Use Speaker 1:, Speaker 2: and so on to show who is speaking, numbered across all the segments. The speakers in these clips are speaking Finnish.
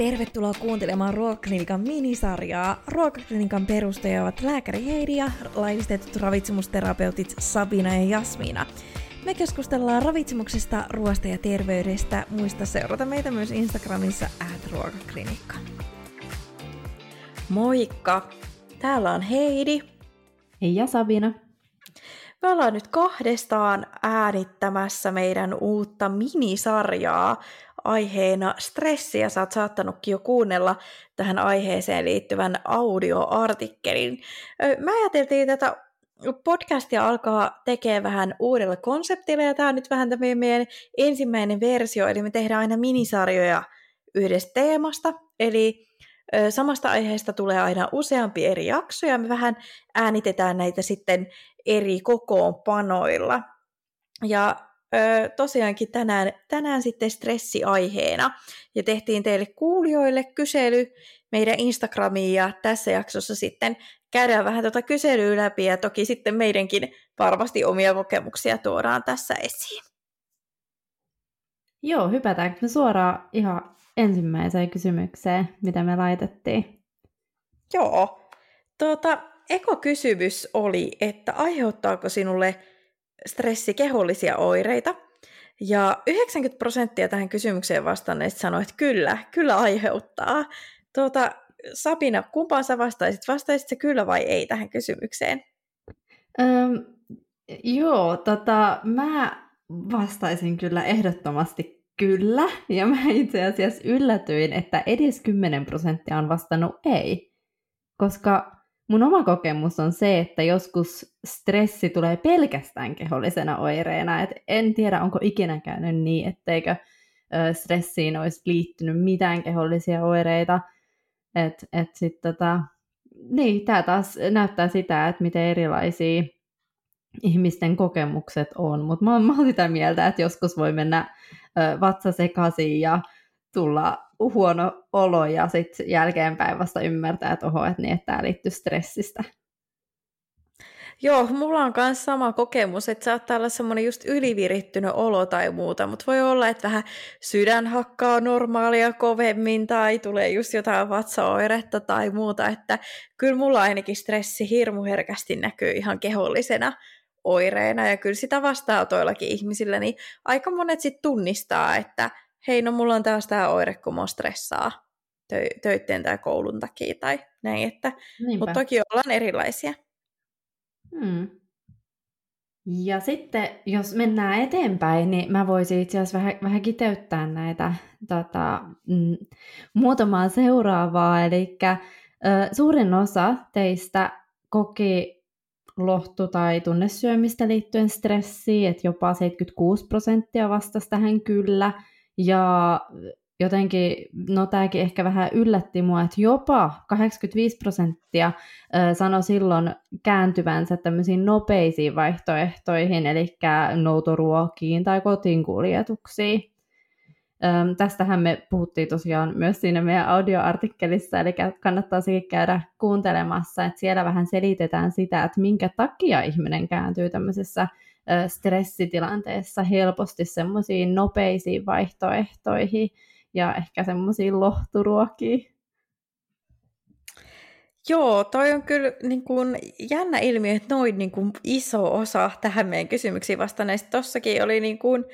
Speaker 1: Tervetuloa kuuntelemaan Ruokaklinikan minisarjaa. Ruokaklinikan perustajat ovat lääkäri Heidi ja laillistetut ravitsemusterapeutit Sabina ja Jasmina. Me keskustellaan ravitsemuksesta, ruoasta ja terveydestä. Muista seurata meitä myös Instagramissa at ruokaklinikka. Moikka! Täällä on Heidi.
Speaker 2: Ja Sabina.
Speaker 1: Me ollaan nyt kahdestaan äänittämässä meidän uutta minisarjaa aiheena stressiä. Sä oot saattanutkin jo kuunnella tähän aiheeseen liittyvän audioartikkelin. Mä ajateltiin tätä podcastia alkaa tekemään vähän uudella konseptilla, ja tämä on nyt vähän tämä meidän ensimmäinen versio, eli me tehdään aina minisarjoja yhdestä teemasta, eli samasta aiheesta tulee aina useampi eri jakso, ja me vähän äänitetään näitä sitten eri kokoonpanoilla. Ja tosiaankin tänään, tänään sitten stressiaiheena. Ja tehtiin teille kuulijoille kysely meidän Instagramiin ja tässä jaksossa sitten käydään vähän tuota kyselyä läpi ja toki sitten meidänkin varmasti omia kokemuksia tuodaan tässä esiin.
Speaker 2: Joo, hypätäänkö me suoraan ihan ensimmäiseen kysymykseen, mitä me laitettiin?
Speaker 1: Joo. Tuota, ekokysymys oli, että aiheuttaako sinulle stressi kehollisia oireita. Ja 90 prosenttia tähän kysymykseen vastanneista sanoi, että kyllä, kyllä aiheuttaa. Tuota, Sabina, kumpaan sä vastaisit? Vastaisit kyllä vai ei tähän kysymykseen?
Speaker 2: Öm, joo, tota, mä vastaisin kyllä ehdottomasti kyllä. Ja mä itse asiassa yllätyin, että edes 10 prosenttia on vastannut ei. Koska mun oma kokemus on se, että joskus stressi tulee pelkästään kehollisena oireena. Et en tiedä, onko ikinä käynyt niin, etteikö stressiin olisi liittynyt mitään kehollisia oireita. Et, et sit tota, niin, tämä taas näyttää sitä, että miten erilaisia ihmisten kokemukset on, mutta mä, mä olen sitä mieltä, että joskus voi mennä ö, vatsa sekaisin ja tulla huono olo ja sitten jälkeenpäin vasta ymmärtää, että oho, että, niin, että tämä liittyy stressistä.
Speaker 1: Joo, mulla on myös sama kokemus, että saattaa olla semmoinen just ylivirittynyt olo tai muuta, mutta voi olla, että vähän sydän hakkaa normaalia kovemmin tai tulee just jotain vatsaoiretta tai muuta, että kyllä mulla ainakin stressi hirmu herkästi näkyy ihan kehollisena oireena ja kyllä sitä vastaanotoillakin ihmisillä, niin aika monet sitten tunnistaa, että hei, no mulla on taas tämä oire, kun mua stressaa tö- töitteen tai koulun takia tai näin, että, mutta toki ollaan erilaisia.
Speaker 2: Hmm. Ja sitten, jos mennään eteenpäin, niin mä voisin itse asiassa vähän, vähän kiteyttää näitä tota, mm, muutamaa seuraavaa. Eli suurin osa teistä koki lohtu- tai tunnesyömistä liittyen stressiin, että jopa 76 prosenttia vastasi tähän kyllä. Ja jotenkin, no tämäkin ehkä vähän yllätti mua, että jopa 85 prosenttia sanoi silloin kääntyvänsä tämmöisiin nopeisiin vaihtoehtoihin, eli noutoruokiin tai kotiinkuljetuksiin. Tästähän me puhuttiin tosiaan myös siinä meidän audioartikkelissa, eli kannattaa sekin käydä kuuntelemassa, että siellä vähän selitetään sitä, että minkä takia ihminen kääntyy tämmöisessä stressitilanteessa helposti semmoisiin nopeisiin vaihtoehtoihin ja ehkä semmoisiin lohturuokiin.
Speaker 1: Joo, toi on kyllä niin kuin jännä ilmiö, että noin niin kuin iso osa tähän meidän kysymyksiin vastanneista. Tossakin oli niin kuin,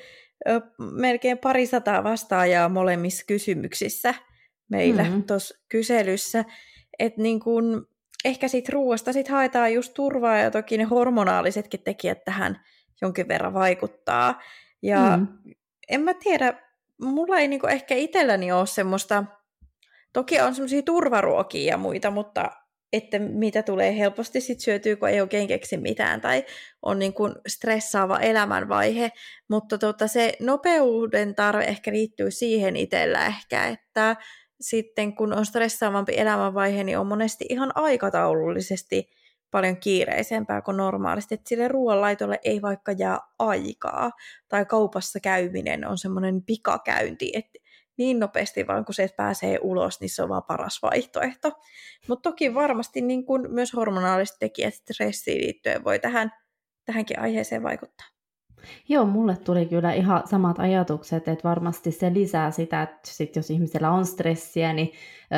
Speaker 1: ö, melkein parisataa vastaajaa molemmissa kysymyksissä meillä mm-hmm. tuossa kyselyssä. Että niin kuin, ehkä siitä ruoasta sit haetaan just turvaa ja toki ne hormonaalisetkin tekijät tähän jonkin verran vaikuttaa. Ja mm. en mä tiedä, mulla ei niinku ehkä itselläni ole semmoista, toki on semmoisia turvaruokia ja muita, mutta että mitä tulee helposti sit syötyä, kun ei oikein keksi mitään tai on niin kuin stressaava elämänvaihe, mutta tota, se nopeuden tarve ehkä liittyy siihen itsellä ehkä, että sitten kun on stressaavampi elämänvaihe, niin on monesti ihan aikataulullisesti paljon kiireisempää kuin normaalisti, että sille ruoanlaitolle ei vaikka jää aikaa, tai kaupassa käyminen on semmoinen pikakäynti, että niin nopeasti vaan kun se pääsee ulos, niin se on vaan paras vaihtoehto. Mutta toki varmasti niin kun myös hormonaaliset tekijät stressiin liittyen voi tähän, tähänkin aiheeseen vaikuttaa.
Speaker 2: Joo, mulle tuli kyllä ihan samat ajatukset, että varmasti se lisää sitä, että sit jos ihmisellä on stressiä, niin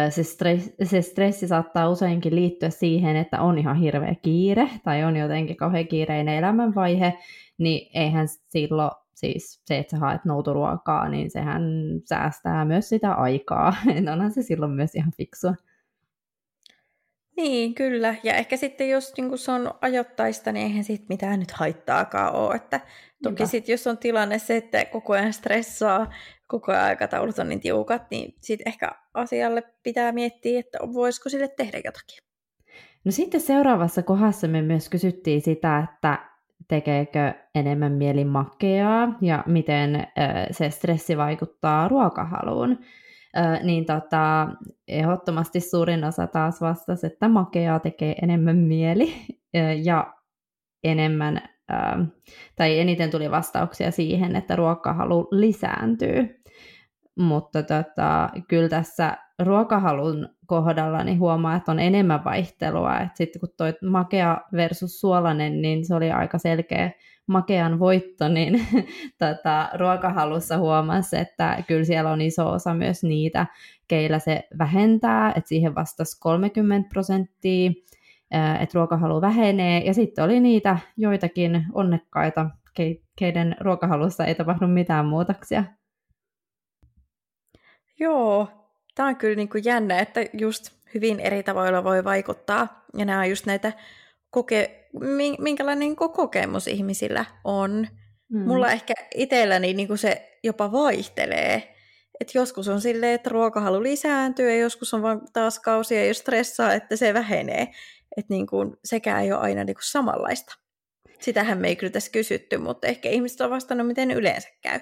Speaker 2: se stressi, se stressi saattaa useinkin liittyä siihen, että on ihan hirveä kiire tai on jotenkin kauhean kiireinen elämänvaihe, niin eihän silloin siis se, että sä haet noutoruokaa, niin sehän säästää myös sitä aikaa. Onhan se silloin myös ihan fiksua.
Speaker 1: Niin, kyllä. Ja ehkä sitten jos niin se on ajoittaista, niin eihän siitä mitään nyt haittaakaan ole. Että toki sitten jos on tilanne se, että koko ajan stressaa, koko ajan aikataulut on niin tiukat, niin sitten ehkä asialle pitää miettiä, että voisiko sille tehdä jotakin.
Speaker 2: No sitten seuraavassa kohdassa me myös kysyttiin sitä, että tekeekö enemmän mieli makeaa ja miten se stressi vaikuttaa ruokahaluun. Niin tota, ehdottomasti suurin osa taas vastasi, että makeaa tekee enemmän mieli ja enemmän, tai eniten tuli vastauksia siihen, että ruokahalu lisääntyy. Mutta tota, kyllä tässä ruokahalun kohdalla niin huomaa, että on enemmän vaihtelua. Sitten kun toi makea versus suolainen, niin se oli aika selkeä makean voitto, niin tota, ruokahalussa huomasi, että kyllä siellä on iso osa myös niitä, keillä se vähentää, että siihen vastasi 30 prosenttia, että ruokahalu vähenee, ja sitten oli niitä joitakin onnekkaita, keiden ruokahalussa ei tapahdu mitään muutoksia.
Speaker 1: Joo, tämä on kyllä niin kuin jännä, että just hyvin eri tavoilla voi vaikuttaa. Ja nämä on just näitä, koke- minkälainen kokemus ihmisillä on. Mm. Mulla ehkä itselläni niin kuin se jopa vaihtelee. Et joskus on silleen, että ruokahalu lisääntyy ja joskus on vaan taas kausia, jos stressaa, että se vähenee. Että niin kuin, sekään ei ole aina niin kuin samanlaista. Sitähän me ei kyllä tässä kysytty, mutta ehkä ihmiset on vastannut, miten yleensä käy.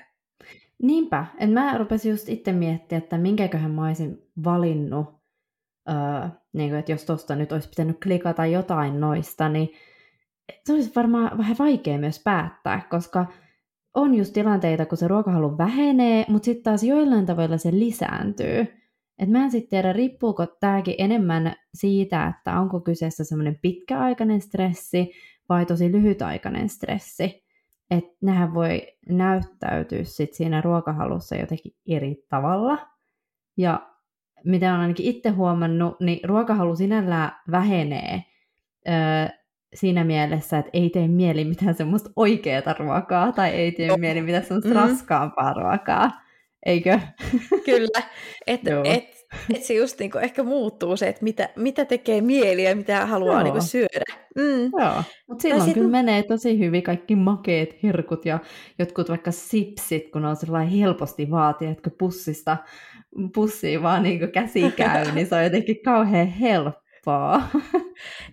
Speaker 2: Niinpä, että mä rupesin just itse miettiä, että minkäköhän mä olisin valinnut, öö, niin kuin, että jos tuosta nyt olisi pitänyt klikata jotain noista, niin se olisi varmaan vähän vaikea myös päättää, koska on just tilanteita, kun se ruokahalu vähenee, mutta sitten taas joillain tavoilla se lisääntyy. Et mä en sitten tiedä, riippuuko tämäkin enemmän siitä, että onko kyseessä semmoinen pitkäaikainen stressi vai tosi lyhytaikainen stressi että nehän voi näyttäytyä sit siinä ruokahalussa jotenkin eri tavalla. Ja mitä olen ainakin itse huomannut, niin ruokahalu sinällään vähenee öö, siinä mielessä, että ei tee mieli mitään semmoista oikeaa ruokaa, tai ei tee mieli mitään semmoista mm. raskaampaa ruokaa. Eikö?
Speaker 1: Kyllä. Että et, et se just niinku ehkä muuttuu se, että mitä, mitä tekee mieli ja mitä haluaa niinku syödä.
Speaker 2: Mm. Joo, mutta silloin sit... kyllä menee tosi hyvin kaikki makeet herkut ja jotkut vaikka sipsit, kun on sellainen helposti vaatii, että pussista pussiin vaan niinku käsi käy, niin se on jotenkin kauhean helppoa.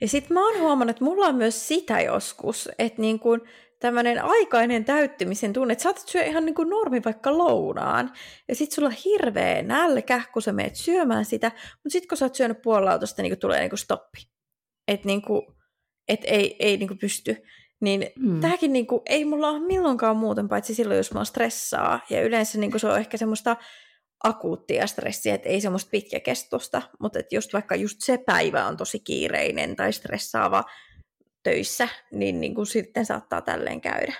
Speaker 1: Ja sitten mä oon huomannut, että mulla on myös sitä joskus, että niin kun, tämmöinen aikainen täyttymisen tunne, että saatat syödä ihan niin kuin normi vaikka lounaan, ja sitten sulla on hirveä nälkä, kun sä meet syömään sitä, mutta sitten kun sä oot syönyt puolelautosta, niin tulee niin kuin stoppi. Että niin kuin, et ei, ei niin kuin pysty. Niin hmm. tämäkin niin kuin, ei mulla ole milloinkaan muuten, paitsi silloin, jos mä stressaa. Ja yleensä niin kuin se on ehkä semmoista akuuttia stressiä, että ei semmoista pitkäkestosta, mutta että just vaikka just se päivä on tosi kiireinen tai stressaava, töissä, niin, niin kuin sitten saattaa tälleen käydä.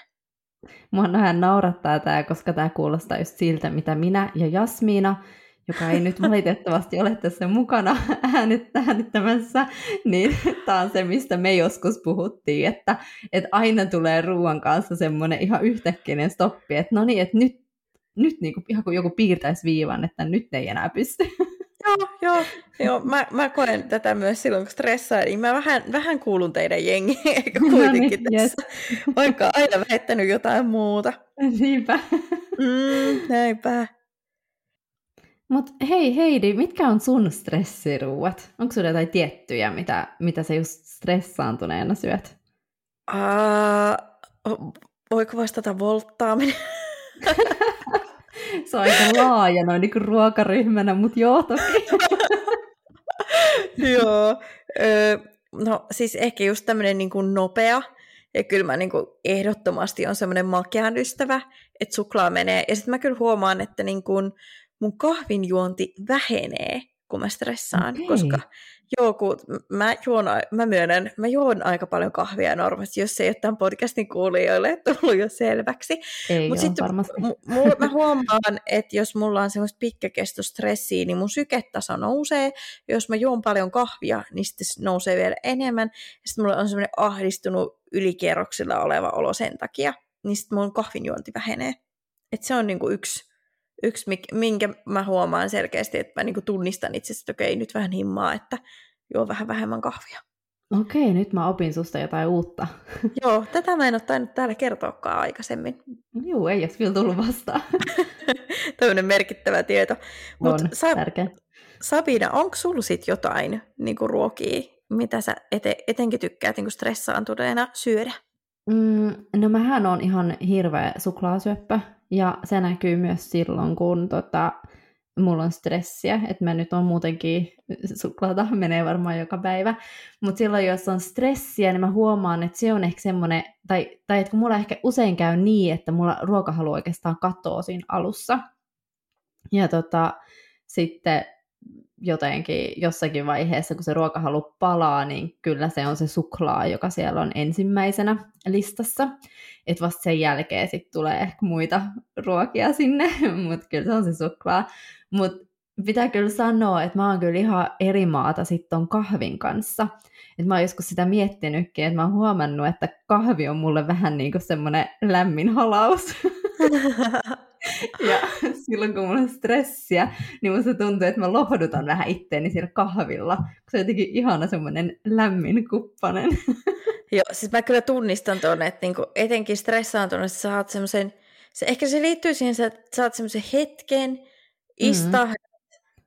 Speaker 2: Mua vähän naurattaa tämä, koska tämä kuulostaa just siltä, mitä minä ja Jasmiina, joka ei nyt valitettavasti ole tässä mukana äänittämässä, niin tämä on se, mistä me joskus puhuttiin, että, että aina tulee ruoan kanssa semmoinen ihan yhtäkkinen stoppi, että no niin, että nyt, nyt niin kuin, ihan kuin joku piirtäisi viivan, että nyt ei enää pysty.
Speaker 1: Joo, joo, joo. Mä, mä koen tätä myös silloin, kun stressaa, niin mä vähän, vähän kuulun teidän jengiin, eikä kuitenkin no niin, tässä, yes. vaikka aina väittänyt jotain muuta.
Speaker 2: Niinpä.
Speaker 1: Mm, näinpä.
Speaker 2: Mutta hei Heidi, mitkä on sun stressiruuat? Onko sulla jotain tiettyjä, mitä, mitä sä just stressaantuneena syöt?
Speaker 1: Uh, voiko vastata volttaaminen?
Speaker 2: se on aika laaja noin niin ruokaryhmänä, mutta joo toki.
Speaker 1: joo. Ö, no siis ehkä just tämmöinen niin kuin nopea. Ja kyllä mä niin kuin ehdottomasti on semmoinen makean ystävä, että suklaa menee. Ja sitten mä kyllä huomaan, että niin kuin mun kahvinjuonti vähenee, kun mä stressaan, okay. koska Joo, kun mä, juon, mä myönnän, mä juon aika paljon kahvia normaalisti, jos ei ole tämän podcastin kuulijoille tullut jo selväksi.
Speaker 2: Ei Mut sitten. M-
Speaker 1: m- mä huomaan, että jos mulla on semmoista pitkäkestostressiä, niin mun syketaso nousee. Jos mä juon paljon kahvia, niin sitten se nousee vielä enemmän. Ja sitten mulla on semmoinen ahdistunut ylikierroksilla oleva olo sen takia, niin sitten mun kahvinjuonti vähenee. Et se on niinku yksi yksi, minkä mä huomaan selkeästi, että mä niinku tunnistan itse että okei, nyt vähän himmaa, että juo vähän vähemmän kahvia.
Speaker 2: Okei, nyt mä opin susta jotain uutta.
Speaker 1: Joo, tätä mä en ole tainnut täällä kertoakaan aikaisemmin.
Speaker 2: Joo, ei ole kyllä tullut vastaan.
Speaker 1: Tämmöinen merkittävä tieto.
Speaker 2: Mut on, Sa- tärkeä.
Speaker 1: Sabina, onko sulla sit jotain niin ruokia, mitä sä ete- etenkin tykkäät niin stressaantuneena syödä?
Speaker 2: Mm, no mähän on ihan hirveä suklaasyöppä. Ja se näkyy myös silloin, kun tota, mulla on stressiä, että mä nyt on muutenkin, suklaata menee varmaan joka päivä, mutta silloin jos on stressiä, niin mä huomaan, että se on ehkä semmoinen, tai, tai että kun mulla ehkä usein käy niin, että mulla ruokahalu oikeastaan katoo siinä alussa. Ja tota, sitten jotenkin jossakin vaiheessa, kun se ruokahalu palaa, niin kyllä se on se suklaa, joka siellä on ensimmäisenä listassa. Että vasta sen jälkeen sitten tulee ehkä muita ruokia sinne, mutta kyllä se on se suklaa. Mutta pitää kyllä sanoa, että mä oon kyllä ihan eri maata sitten kahvin kanssa. Et mä oon joskus sitä miettinytkin, että mä oon huomannut, että kahvi on mulle vähän niin kuin semmoinen lämmin halaus. ja silloin kun mulla on stressiä, niin musta tuntuu, että mä lohdutan vähän itteeni siellä kahvilla, kun se on jotenkin ihana semmoinen lämmin kuppanen.
Speaker 1: Joo, siis mä kyllä tunnistan tuonne, että niinku etenkin stressaantuneessa saat semmoisen, se, ehkä se liittyy siihen, että saat semmoisen hetken, mm-hmm.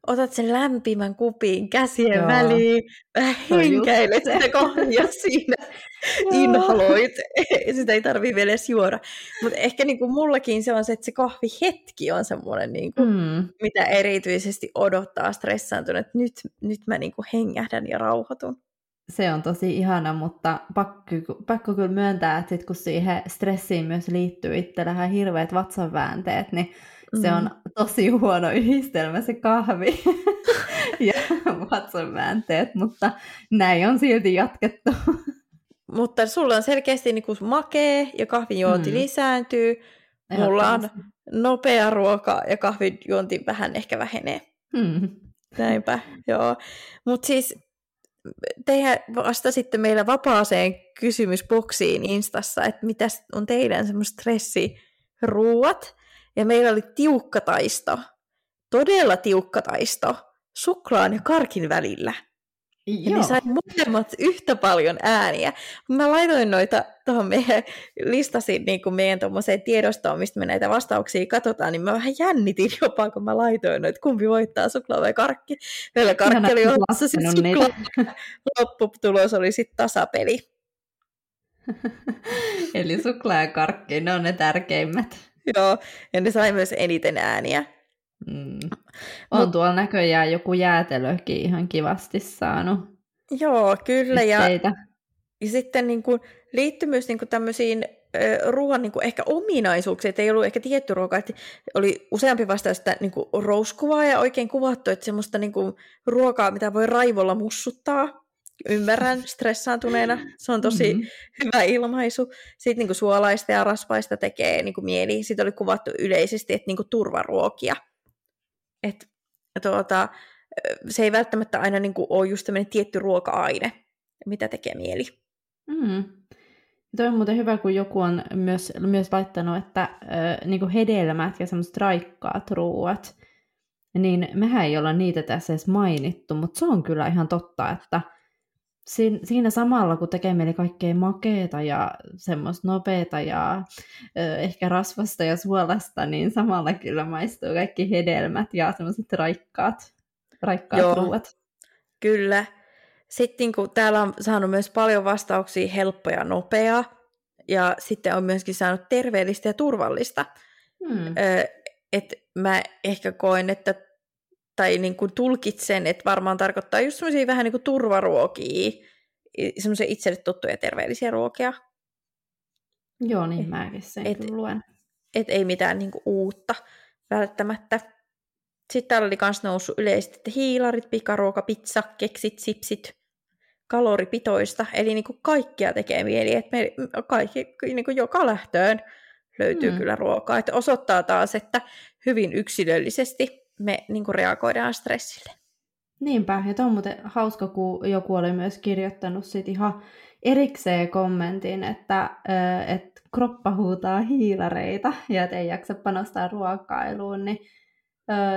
Speaker 1: Otat sen lämpimän kupin käsien Joo. väliin, vähän henkäilet sitä kahvia siinä, inhaloit, sitä ei tarvii vielä edes juoda. Mutta ehkä niinku mullakin se on se, että se kahvihetki on semmoinen, niinku, mm. mitä erityisesti odottaa stressaantunut, että nyt, nyt mä niinku hengähdän ja rauhoitun.
Speaker 2: Se on tosi ihana, mutta pakko, pakko kyllä myöntää, että sit kun siihen stressiin myös liittyy itsellähän hirveät vatsanväänteet, niin mm. se on mm. tosi huono yhdistelmä se kahvi ja vatsanväänteet, mutta näin on silti jatkettu.
Speaker 1: Mutta sulla on selkeästi niin kuin makee ja kahvinjuonti mm. lisääntyy. Mulla on nopea ruoka ja kahvinjuonti vähän ehkä vähenee. Mm. Näinpä, joo. Mutta siis te vastasitte meillä vapaaseen kysymysboksiin Instassa, että mitä on teidän semmoista stressiruuat. Ja meillä oli tiukka taisto, todella tiukka taisto suklaan ja karkin välillä. Ja ne sai molemmat yhtä paljon ääniä. Mä laitoin noita tuohon meidän listasin niin kuin meidän tuommoiseen tiedostoon, mistä me näitä vastauksia katsotaan, niin mä vähän jännitin jopa, kun mä laitoin noita, kumpi voittaa suklaa vai karkki. Meillä karkki oli olemassa sitten suklaa. Lopputulos oli sitten tasapeli.
Speaker 2: Eli suklaa ja karkki, ne on ne tärkeimmät.
Speaker 1: Joo, ja ne sai myös eniten ääniä.
Speaker 2: Mm. On Mut, tuolla näköjään joku jäätelökin ihan kivasti saanut.
Speaker 1: Joo, kyllä. Ja, ja sitten niin kuin, liittyy myös niin kuin tämmöisiin ruoan niin kuin ehkä ominaisuuksia, että ei ollut ehkä tietty ruoka, että oli useampi vastaus sitä niin kuin rouskuvaa ja oikein kuvattu, että semmoista niin kuin, ruokaa, mitä voi raivolla mussuttaa. Ymmärrän stressaantuneena, se on tosi mm-hmm. hyvä ilmaisu. Sitten niin kuin suolaista ja rasvaista tekee niin kuin mieli. Sitten oli kuvattu yleisesti, että niin kuin turvaruokia että tuota, se ei välttämättä aina niin kuin, ole just tämmöinen tietty ruoka-aine, mitä tekee mieli.
Speaker 2: Mm. Tuo on muuten hyvä, kun joku on myös, myös laittanut, että äh, niin kuin hedelmät ja semmoiset raikkaat ruuat, niin mehän ei olla niitä tässä edes mainittu, mutta se on kyllä ihan totta, että siinä samalla, kun tekee meille kaikkea makeeta ja semmoista nopeeta ja ö, ehkä rasvasta ja suolasta, niin samalla kyllä maistuu kaikki hedelmät ja semmoiset raikkaat, raikkaat Joo, ruuat.
Speaker 1: Kyllä. Sitten kun täällä on saanut myös paljon vastauksia helppo ja nopea, ja sitten on myöskin saanut terveellistä ja turvallista. Hmm. Ö, et mä ehkä koen, että tai niin kuin tulkitsen, että varmaan tarkoittaa just semmoisia vähän niin kuin turvaruokia, semmoisia itselle tuttuja terveellisiä ruokia.
Speaker 2: Joo, niin mäkin sen
Speaker 1: et,
Speaker 2: luen.
Speaker 1: Et ei mitään niin kuin uutta välttämättä. Sitten täällä oli myös noussut yleisesti, että hiilarit, pikaruoka, pizza, keksit, sipsit, kaloripitoista. Eli niin kuin kaikkia tekee mieli, että me kaikki, niin kuin joka lähtöön löytyy mm. kyllä ruokaa. Että osoittaa taas, että hyvin yksilöllisesti me niin kuin reagoidaan stressille.
Speaker 2: Niinpä, ja on muuten hauska, kun joku oli myös kirjoittanut sit ihan erikseen kommentin, että, että kroppa huutaa hiilareita ja että ei jaksa panostaa ruokailuun, niin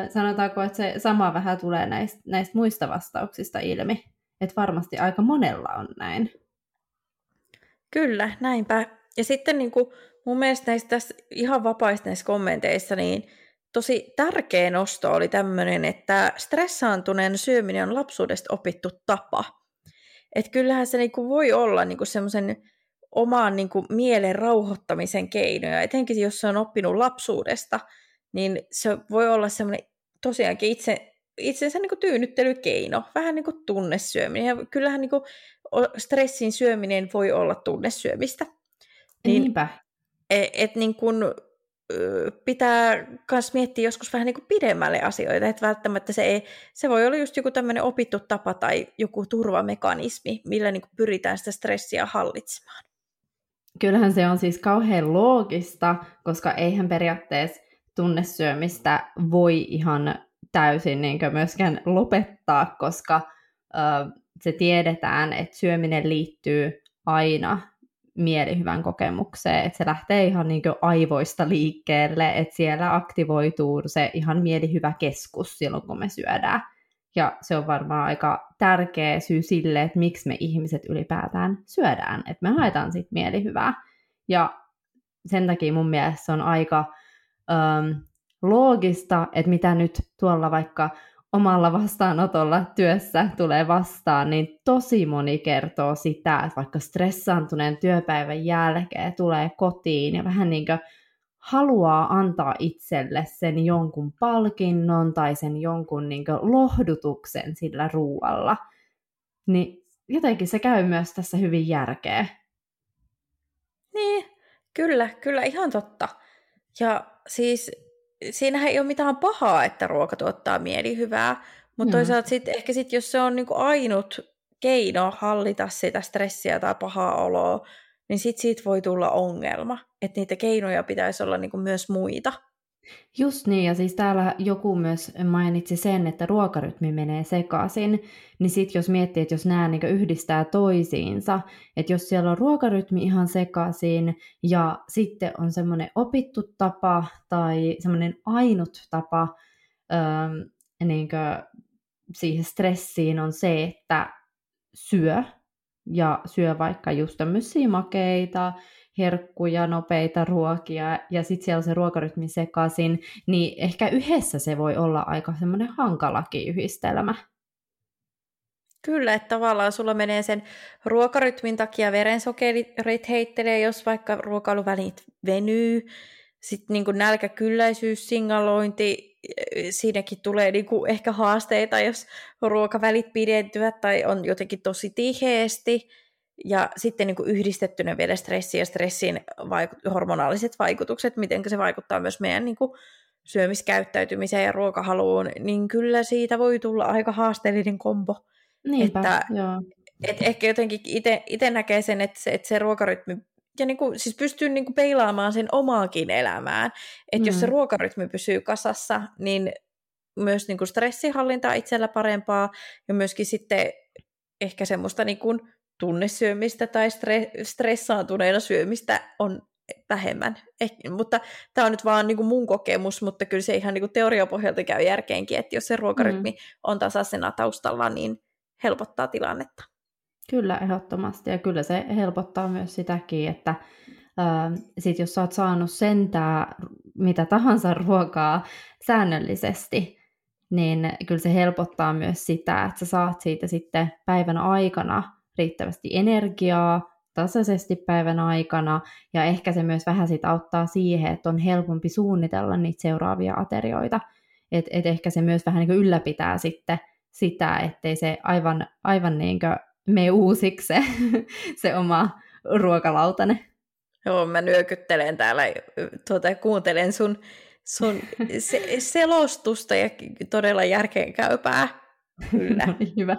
Speaker 2: sanotaanko, että se sama vähän tulee näistä, näistä muista vastauksista ilmi. Että varmasti aika monella on näin.
Speaker 1: Kyllä, näinpä. Ja sitten niin kuin mun mielestä näistä tässä ihan vapaista näissä kommenteissa, niin tosi tärkeä nosto oli tämmöinen, että stressaantuneen syöminen on lapsuudesta opittu tapa. Että kyllähän se niinku voi olla niinku semmoisen omaan niinku mielen rauhoittamisen keinoja, etenkin jos se on oppinut lapsuudesta, niin se voi olla semmoinen tosiaankin itse, itsensä niinku tyynnyttelykeino, vähän niin kuin tunnesyöminen. Ja kyllähän niinku stressin syöminen voi olla tunnesyömistä.
Speaker 2: Niin, Niinpä.
Speaker 1: Et, et niin kun, pitää myös miettiä joskus vähän niin kuin pidemmälle asioita, että välttämättä se, ei, se voi olla just joku tämmöinen opittu tapa tai joku turvamekanismi, millä niin kuin pyritään sitä stressiä hallitsemaan.
Speaker 2: Kyllähän se on siis kauhean loogista, koska eihän periaatteessa tunnesyömistä voi ihan täysin niin myöskään lopettaa, koska ö, se tiedetään, että syöminen liittyy aina mielihyvän kokemukseen, että se lähtee ihan niin aivoista liikkeelle, että siellä aktivoituu se ihan mielihyvä keskus silloin, kun me syödään. Ja se on varmaan aika tärkeä syy sille, että miksi me ihmiset ylipäätään syödään, että me haetaan sitten mielihyvää. Ja sen takia mun mielestä se on aika ähm, loogista, että mitä nyt tuolla vaikka omalla vastaanotolla työssä tulee vastaan, niin tosi moni kertoo sitä, että vaikka stressaantuneen työpäivän jälkeen tulee kotiin ja vähän niin kuin haluaa antaa itselle sen jonkun palkinnon tai sen jonkun niin lohdutuksen sillä ruualla, niin jotenkin se käy myös tässä hyvin järkeä.
Speaker 1: Niin, kyllä, kyllä ihan totta. Ja siis siinähän ei ole mitään pahaa, että ruoka tuottaa mielihyvää, mutta mm. toisaalta sitten ehkä sit, jos se on niinku ainut keino hallita sitä stressiä tai pahaa oloa, niin sitten siitä voi tulla ongelma. Että niitä keinoja pitäisi olla niinku myös muita.
Speaker 2: Just niin, ja siis täällä joku myös mainitsi sen, että ruokarytmi menee sekaisin, niin sitten jos miettii, että jos nämä niin yhdistää toisiinsa, että jos siellä on ruokarytmi ihan sekaisin, ja sitten on semmoinen opittu tapa tai semmoinen ainut tapa ähm, niin siihen stressiin on se, että syö, ja syö vaikka just tämmöisiä makeita, herkkuja, nopeita ruokia ja sitten siellä on se ruokarytmi sekaisin, niin ehkä yhdessä se voi olla aika semmoinen hankalakin yhdistelmä.
Speaker 1: Kyllä, että tavallaan sulla menee sen ruokarytmin takia verensokerit heittelee, jos vaikka ruokailuvälit venyy. Sitten niin nälkäkylläisyys, singalointi, siinäkin tulee niin kuin ehkä haasteita, jos ruokavälit pidentyvät tai on jotenkin tosi tiheesti. Ja sitten niin kuin yhdistettynä vielä stressi ja stressin vaiku- hormonaaliset vaikutukset, miten se vaikuttaa myös meidän niin kuin syömiskäyttäytymiseen ja ruokahaluun, niin kyllä siitä voi tulla aika haasteellinen kombo.
Speaker 2: Niinpä, että, joo.
Speaker 1: Et ehkä jotenkin itse näkee sen, että se, että se ruokarytmi ja niin kuin, siis pystyy niin kuin peilaamaan sen omaakin elämään. Että mm. jos se mm. ruokarytmi pysyy kasassa, niin myös niin kuin stressihallinta itsellä parempaa ja myöskin sitten ehkä semmoista niin kuin tunnesyömistä tai stre- stressaantuneena syömistä on vähemmän. Eh, mutta tämä on nyt vaan niin kuin mun kokemus, mutta kyllä se ihan niin kuin teoriapohjalta käy järkeenkin, että jos se ruokarytmi mm. on tasaisena taustalla, niin helpottaa tilannetta.
Speaker 2: Kyllä, ehdottomasti. Ja kyllä se helpottaa myös sitäkin, että äh, sit jos sä oot saanut sentää mitä tahansa ruokaa säännöllisesti, niin kyllä se helpottaa myös sitä, että sä saat siitä sitten päivän aikana riittävästi energiaa tasaisesti päivän aikana, ja ehkä se myös vähän sit auttaa siihen, että on helpompi suunnitella niitä seuraavia aterioita. Et, et ehkä se myös vähän niin ylläpitää sitten sitä, ettei se aivan, aivan niin mene uusiksi se, se oma ruokalautane.
Speaker 1: Joo, mä nyökyttelen täällä, tuota, kuuntelen sun sun se, selostusta ja todella järkeenkäypää. Kyllä.
Speaker 2: No hyvä.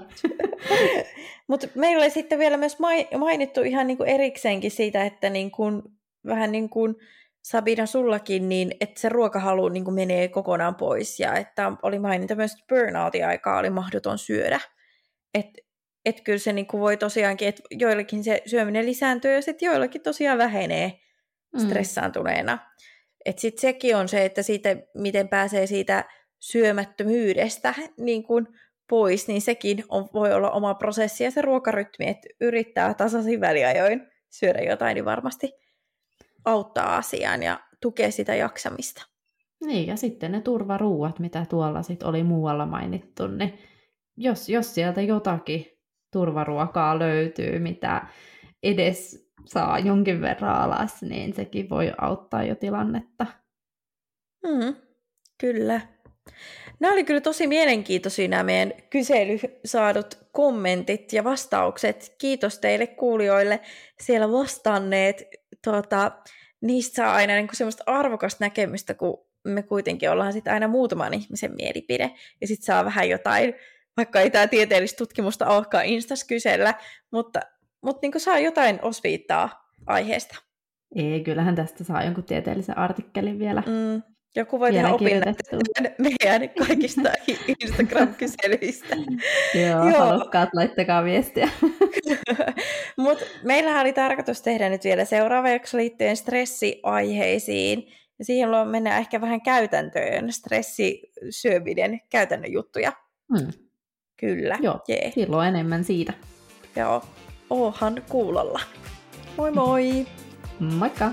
Speaker 1: Mutta meillä oli sitten vielä myös mainittu ihan niin kuin erikseenkin siitä, että niin kuin, vähän niin kuin Sabina sullakin, niin että se ruokahalu niin kuin menee kokonaan pois ja että oli maininta myös, että burnoutin aikaa oli mahdoton syödä. Että et kyllä se niin kuin voi tosiaankin, että joillakin se syöminen lisääntyy ja sitten joillakin tosiaan vähenee mm. stressaantuneena. Mm. Että sitten sekin on se, että siitä, miten pääsee siitä syömättömyydestä niin kuin pois, niin sekin on, voi olla oma prosessi ja se ruokarytmi, että yrittää tasaisin väliajoin syödä jotain, niin varmasti auttaa asiaan ja tukee sitä jaksamista.
Speaker 2: Niin, ja sitten ne turvaruuat, mitä tuolla sit oli muualla mainittu, niin jos, jos sieltä jotakin turvaruokaa löytyy, mitä edes saa jonkin verran alas, niin sekin voi auttaa jo tilannetta.
Speaker 1: Mm, kyllä. Nämä oli kyllä tosi mielenkiintoisia nämä meidän kysely saadut kommentit ja vastaukset. Kiitos teille kuulijoille siellä vastanneet. Tuota, niistä saa aina niin semmoista arvokasta näkemystä, kun me kuitenkin ollaan sitten aina muutaman ihmisen mielipide. Ja sitten saa vähän jotain, vaikka ei tämä tieteellistä tutkimusta olekaan Instas kysellä, mutta, mutta niin saa jotain osviittaa aiheesta.
Speaker 2: Ei, kyllähän tästä saa jonkun tieteellisen artikkelin vielä.
Speaker 1: Mm, joku voi tehdä opinnan meidän kaikista Instagram-kyselyistä.
Speaker 2: Joo, Joo, halukkaat laittakaa viestiä.
Speaker 1: Mutta meillähän oli tarkoitus tehdä nyt vielä seuraava jakso liittyen stressiaiheisiin. Ja siihen mennään ehkä vähän käytäntöön, stressisyöminen, käytännön juttuja. Hmm. Kyllä.
Speaker 2: Joo, Jee. silloin enemmän siitä.
Speaker 1: Joo, oohan kuulolla. Moi moi!
Speaker 2: Moikka!